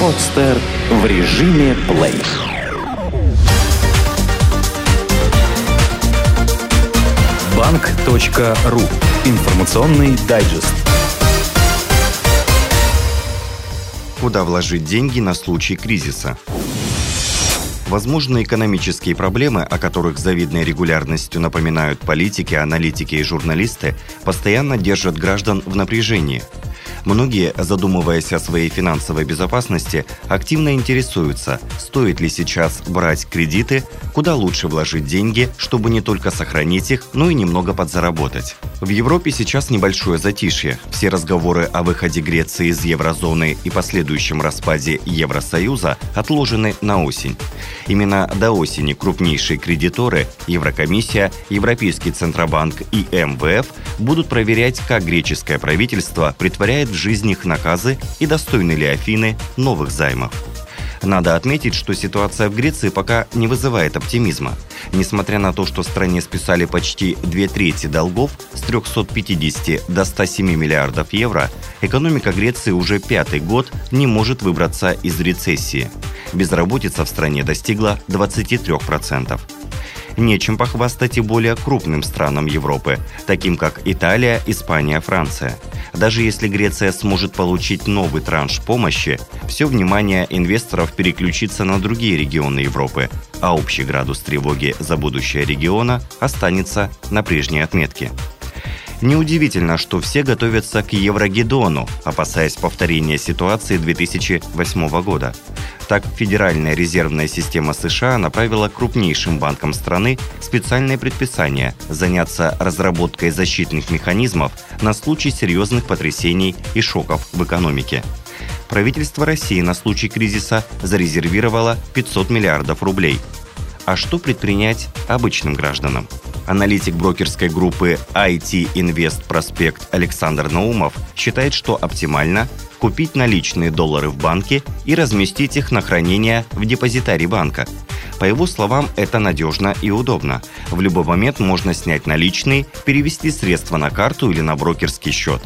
Подстер в режиме плей. Банк.ру. Информационный дайджест. Куда вложить деньги на случай кризиса? Возможные экономические проблемы, о которых с завидной регулярностью напоминают политики, аналитики и журналисты, постоянно держат граждан в напряжении – Многие, задумываясь о своей финансовой безопасности, активно интересуются, стоит ли сейчас брать кредиты, куда лучше вложить деньги, чтобы не только сохранить их, но и немного подзаработать. В Европе сейчас небольшое затишье. Все разговоры о выходе Греции из еврозоны и последующем распаде Евросоюза отложены на осень. Именно до осени крупнейшие кредиторы Еврокомиссия, Европейский Центробанк и МВФ будут проверять, как греческое правительство притворяет в жизнь их наказы и достойны ли Афины новых займов. Надо отметить, что ситуация в Греции пока не вызывает оптимизма. Несмотря на то, что стране списали почти две трети долгов с 350 до 107 миллиардов евро, экономика Греции уже пятый год не может выбраться из рецессии. Безработица в стране достигла 23% нечем похвастать и более крупным странам Европы, таким как Италия, Испания, Франция. Даже если Греция сможет получить новый транш помощи, все внимание инвесторов переключится на другие регионы Европы, а общий градус тревоги за будущее региона останется на прежней отметке. Неудивительно, что все готовятся к Еврогедону, опасаясь повторения ситуации 2008 года. Так, Федеральная резервная система США направила крупнейшим банкам страны специальное предписание заняться разработкой защитных механизмов на случай серьезных потрясений и шоков в экономике. Правительство России на случай кризиса зарезервировало 500 миллиардов рублей. А что предпринять обычным гражданам? Аналитик брокерской группы IT Invest Prospect Александр Наумов считает, что оптимально купить наличные доллары в банке и разместить их на хранение в депозитарии банка. По его словам, это надежно и удобно. В любой момент можно снять наличные, перевести средства на карту или на брокерский счет.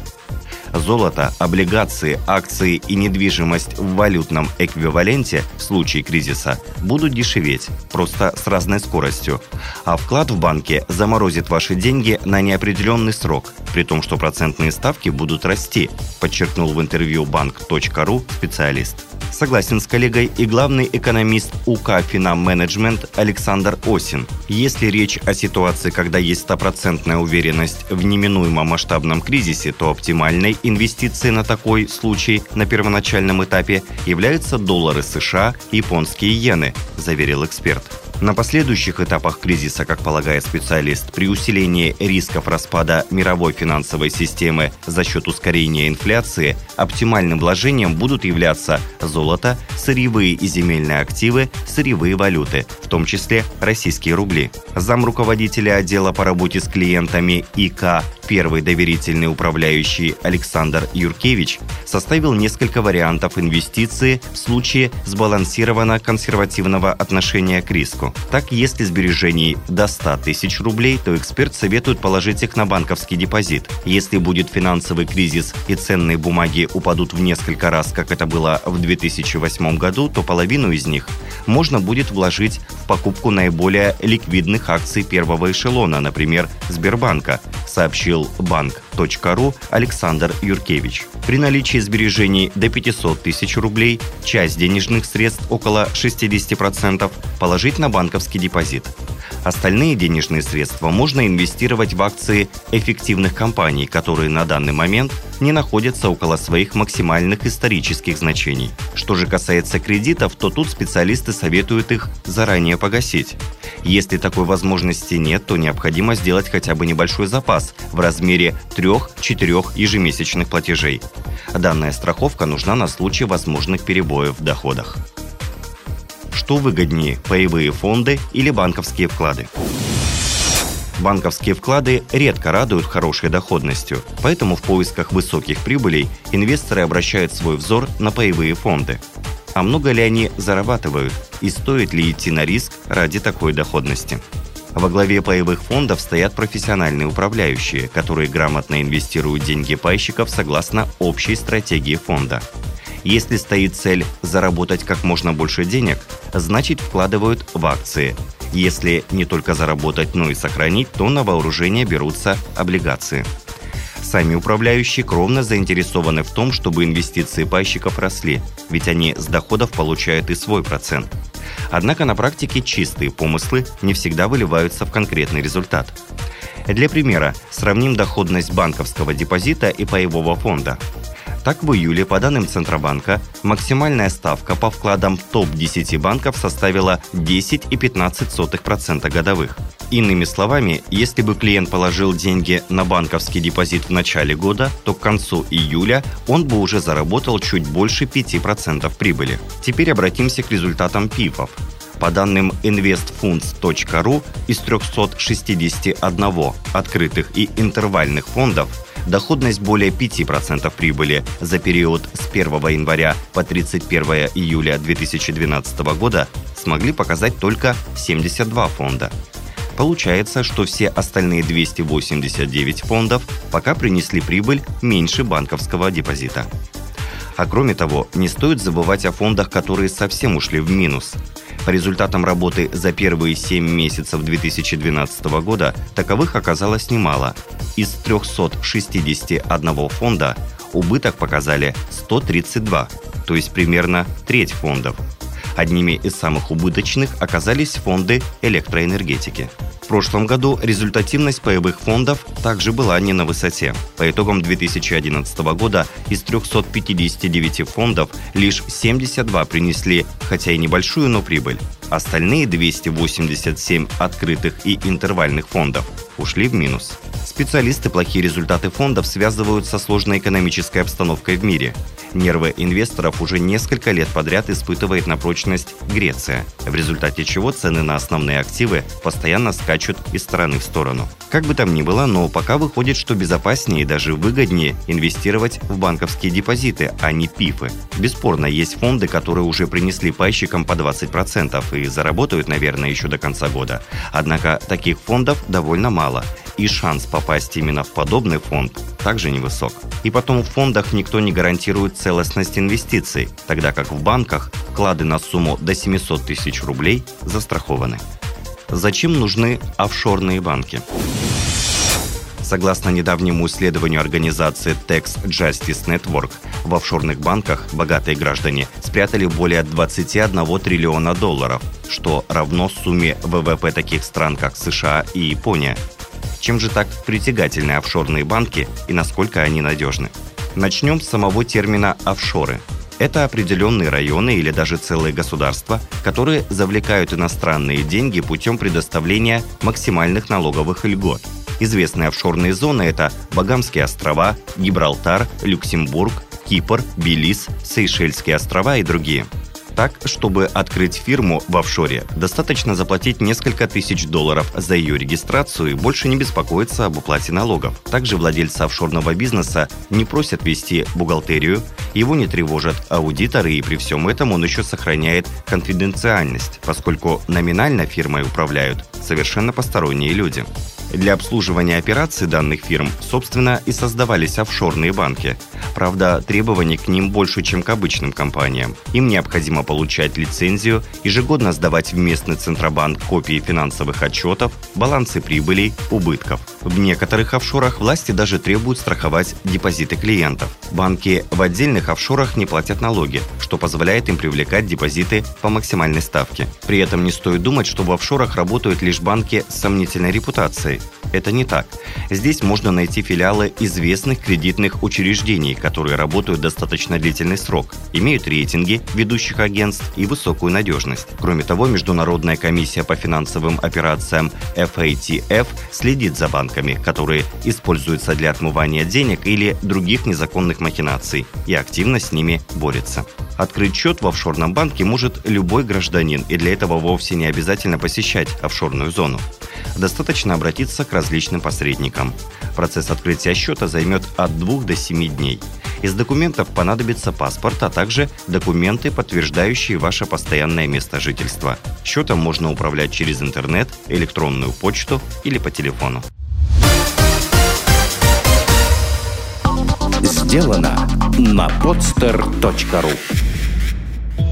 Золото, облигации, акции и недвижимость в валютном эквиваленте в случае кризиса будут дешеветь, просто с разной скоростью. А вклад в банке заморозит ваши деньги на неопределенный срок, при том, что процентные ставки будут расти, подчеркнул в интервью банк.ру специалист. Согласен с коллегой и главный экономист УК «Финам Менеджмент» Александр Осин. Если речь о ситуации, когда есть стопроцентная уверенность в неминуемом масштабном кризисе, то оптимальной инвестицией на такой случай на первоначальном этапе являются доллары США и японские иены, заверил эксперт. На последующих этапах кризиса, как полагает специалист, при усилении рисков распада мировой финансовой системы за счет ускорения инфляции, оптимальным вложением будут являться золото, сырьевые и земельные активы, сырьевые валюты, в том числе российские рубли. Зам руководителя отдела по работе с клиентами ИК первый доверительный управляющий Александр Юркевич составил несколько вариантов инвестиции в случае сбалансированно-консервативного отношения к риску. Так, если сбережений до 100 тысяч рублей, то эксперт советует положить их на банковский депозит. Если будет финансовый кризис и ценные бумаги упадут в несколько раз, как это было в 2008 году, то половину из них можно будет вложить в покупку наиболее ликвидных акций первого эшелона, например, Сбербанка, сообщил банк.ру Александр Юркевич. При наличии сбережений до 500 тысяч рублей часть денежных средств, около 60%, положить на банковский депозит. Остальные денежные средства можно инвестировать в акции эффективных компаний, которые на данный момент не находятся около своих максимальных исторических значений. Что же касается кредитов, то тут специалисты советуют их заранее погасить. Если такой возможности нет, то необходимо сделать хотя бы небольшой запас в размере 3-4 ежемесячных платежей. Данная страховка нужна на случай возможных перебоев в доходах. Что выгоднее – паевые фонды или банковские вклады? Банковские вклады редко радуют хорошей доходностью, поэтому в поисках высоких прибылей инвесторы обращают свой взор на паевые фонды. А много ли они зарабатывают и стоит ли идти на риск ради такой доходности? Во главе паевых фондов стоят профессиональные управляющие, которые грамотно инвестируют деньги пайщиков согласно общей стратегии фонда. Если стоит цель заработать как можно больше денег, значит вкладывают в акции. Если не только заработать, но и сохранить, то на вооружение берутся облигации. Сами управляющие кровно заинтересованы в том, чтобы инвестиции пайщиков росли, ведь они с доходов получают и свой процент. Однако на практике чистые помыслы не всегда выливаются в конкретный результат. Для примера, сравним доходность банковского депозита и паевого фонда – так, в июле, по данным Центробанка, максимальная ставка по вкладам топ-10 банков составила 10,15% годовых. Иными словами, если бы клиент положил деньги на банковский депозит в начале года, то к концу июля он бы уже заработал чуть больше 5% прибыли. Теперь обратимся к результатам ПИФов. По данным investfunds.ru, из 361 открытых и интервальных фондов доходность более 5% прибыли за период с 1 января по 31 июля 2012 года смогли показать только 72 фонда. Получается, что все остальные 289 фондов пока принесли прибыль меньше банковского депозита. А кроме того, не стоит забывать о фондах, которые совсем ушли в минус. По результатам работы за первые 7 месяцев 2012 года таковых оказалось немало. Из 361 фонда убыток показали 132, то есть примерно треть фондов. Одними из самых убыточных оказались фонды электроэнергетики – прошлом году результативность паевых фондов также была не на высоте. По итогам 2011 года из 359 фондов лишь 72 принесли, хотя и небольшую, но прибыль. Остальные 287 открытых и интервальных фондов ушли в минус. Специалисты плохие результаты фондов связывают со сложной экономической обстановкой в мире. Нервы инвесторов уже несколько лет подряд испытывает на прочность Греция, в результате чего цены на основные активы постоянно скачут из стороны в сторону. Как бы там ни было, но пока выходит, что безопаснее и даже выгоднее инвестировать в банковские депозиты, а не ПИФы. Бесспорно, есть фонды, которые уже принесли пайщикам по 20% и заработают, наверное, еще до конца года. Однако таких фондов довольно мало, и шанс попасть именно в подобный фонд также невысок. И потом в фондах никто не гарантирует целостность инвестиций, тогда как в банках вклады на сумму до 700 тысяч рублей застрахованы. Зачем нужны офшорные банки? Согласно недавнему исследованию организации Tax Justice Network, в офшорных банках богатые граждане спрятали более 21 триллиона долларов, что равно сумме ВВП таких стран, как США и Япония. Чем же так притягательны офшорные банки и насколько они надежны? Начнем с самого термина «офшоры». Это определенные районы или даже целые государства, которые завлекают иностранные деньги путем предоставления максимальных налоговых льгот. Известные офшорные зоны – это Багамские острова, Гибралтар, Люксембург, Кипр, Белиз, Сейшельские острова и другие – так, чтобы открыть фирму в офшоре, достаточно заплатить несколько тысяч долларов за ее регистрацию и больше не беспокоиться об уплате налогов. Также владельцы офшорного бизнеса не просят вести бухгалтерию, его не тревожат аудиторы, и при всем этом он еще сохраняет конфиденциальность, поскольку номинально фирмой управляют совершенно посторонние люди. Для обслуживания операций данных фирм, собственно, и создавались офшорные банки. Правда, требований к ним больше, чем к обычным компаниям. Им необходимо получать лицензию, ежегодно сдавать в местный Центробанк копии финансовых отчетов, балансы прибылей, убытков. В некоторых офшорах власти даже требуют страховать депозиты клиентов. Банки в отдельных офшорах не платят налоги, что позволяет им привлекать депозиты по максимальной ставке. При этом не стоит думать, что в офшорах работают лишь банки с сомнительной репутацией. Это не так. Здесь можно найти филиалы известных кредитных учреждений, которые работают достаточно длительный срок, имеют рейтинги ведущих агентств и высокую надежность. Кроме того, Международная комиссия по финансовым операциям FATF следит за банками, которые используются для отмывания денег или других незаконных махинаций, и активно с ними борется. Открыть счет в офшорном банке может любой гражданин, и для этого вовсе не обязательно посещать офшорную зону. Достаточно обратиться к различным посредникам. Процесс открытия счета займет от 2 до 7 дней. Из документов понадобится паспорт, а также документы, подтверждающие ваше постоянное место жительства. Счетом можно управлять через интернет, электронную почту или по телефону. Сделано на podster.ru